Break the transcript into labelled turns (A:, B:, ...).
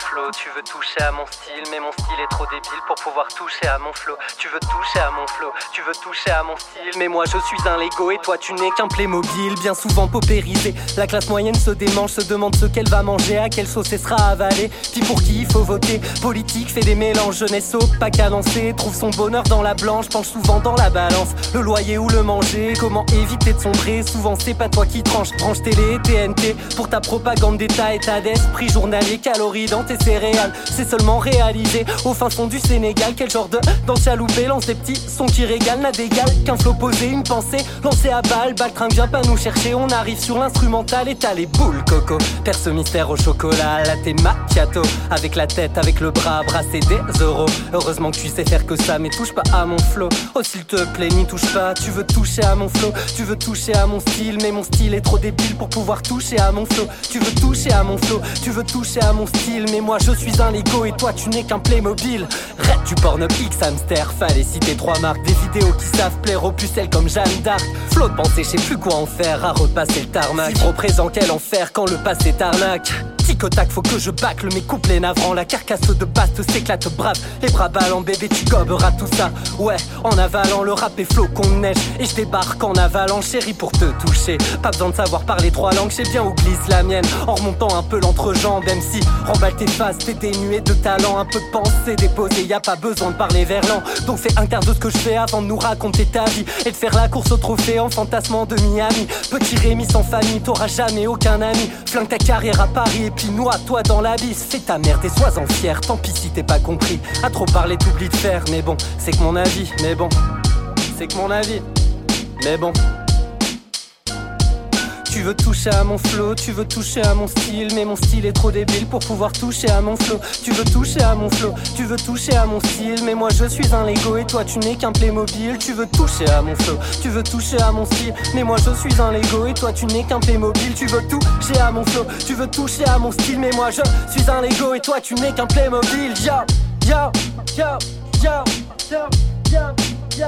A: flow, tu veux toucher à mon style, mais mon style est trop débile pour pouvoir toucher à mon flow. Tu veux toucher à mon flow, tu veux toucher à mon style, mais moi je suis un Lego et toi tu n'es qu'un Playmobil, bien souvent paupérisé. La classe moyenne se démange, se demande ce qu'elle va manger, à quelle sauce elle sera avalée, puis pour qui il faut voter? Politique fait des mélanges, jeunesse au pas cadencé, trouve son bonheur dans la blanche, penche souvent dans la balance. Le loyer ou le manger, comment éviter de sombrer, souvent c'est pas toi qui tranche. Branche télé, TNT, pour ta propagande d'état, état d'esprit journalier, calories dans tes céréales. C'est seulement réalisé au fin fond du Sénégal. Quel genre de dans chaloupé lance des petits sons qui régalent, n'a d'égal qu'un flot posé, une pensée lancée à balle. Baltrin vient pas nous chercher, on arrive sur l'instrumental et t'as les boules, coco. Perce mystère au chocolat, latte macchiato. Avec la tête, avec le bras, brasser des euros. Heureusement que tu sais faire que ça, mais touche pas à mon flow. Oh s'il te plaît, n'y touche pas. Tu veux toucher à mon flow, tu veux toucher à mon style, mais mon style est trop débile pour pouvoir toucher à mon flow. Tu veux toucher à mon flow, tu veux toucher à mon style, mais moi je suis un Lego et toi tu n'es qu'un Playmobil. Red du porno X hamster, fallait citer trois marques, des vidéos qui savent plaire aux pucelles comme Jeanne d'Arc. Flot de pensée, je sais plus quoi en faire, à repasser le tarmac. Trop présent quel enfer quand le passé t'arnaque. Tic tac, faut que je bâcle mes couplets navrants. La carcasse de basse s'éclate brave. Les bras ballants, bébé, tu goberas tout ça. Ouais, en avalant le rap et flocon de neige. Et je débarque en avalant, chérie, pour te toucher. Pas besoin de savoir parler trois langues, je sais bien où glisse la mienne. En remontant un peu l'entrejambe, même si remballe tes faces, t'es dénué de talent. Un peu de pensée déposée, y a pas besoin de parler verlan. Donc fais un quart de ce que je fais avant de nous raconter ta vie. Et de faire la course au trophée en fantasmant de Miami. Petit Rémi sans famille, t'auras jamais aucun ami. Flingue ta carrière à Paris et puis noie-toi dans l'abysse. Fais ta merde et sois-en fier, tant pis si t'es pas compris. À trop parler, t'oublies de faire, mais bon, c'est que mon avis, mais bon, c'est que mon avis, mais bon. Tu veux toucher à mon flow, tu veux toucher à mon style, mais mon style est trop débile pour pouvoir toucher à mon flow. Tu veux toucher à mon flow, tu veux toucher à mon style, mais moi je suis un Lego et toi tu n'es qu'un Playmobil. Tu veux toucher à mon flow, tu veux toucher à mon style, mais moi je suis un Lego et toi tu n'es qu'un Playmobil. Tu veux toucher à mon flow, tu veux toucher à mon style, mais moi je suis un Lego et toi tu n'es qu'un Playmobil. Yo, yo, yo, yo, yo, yo, yo.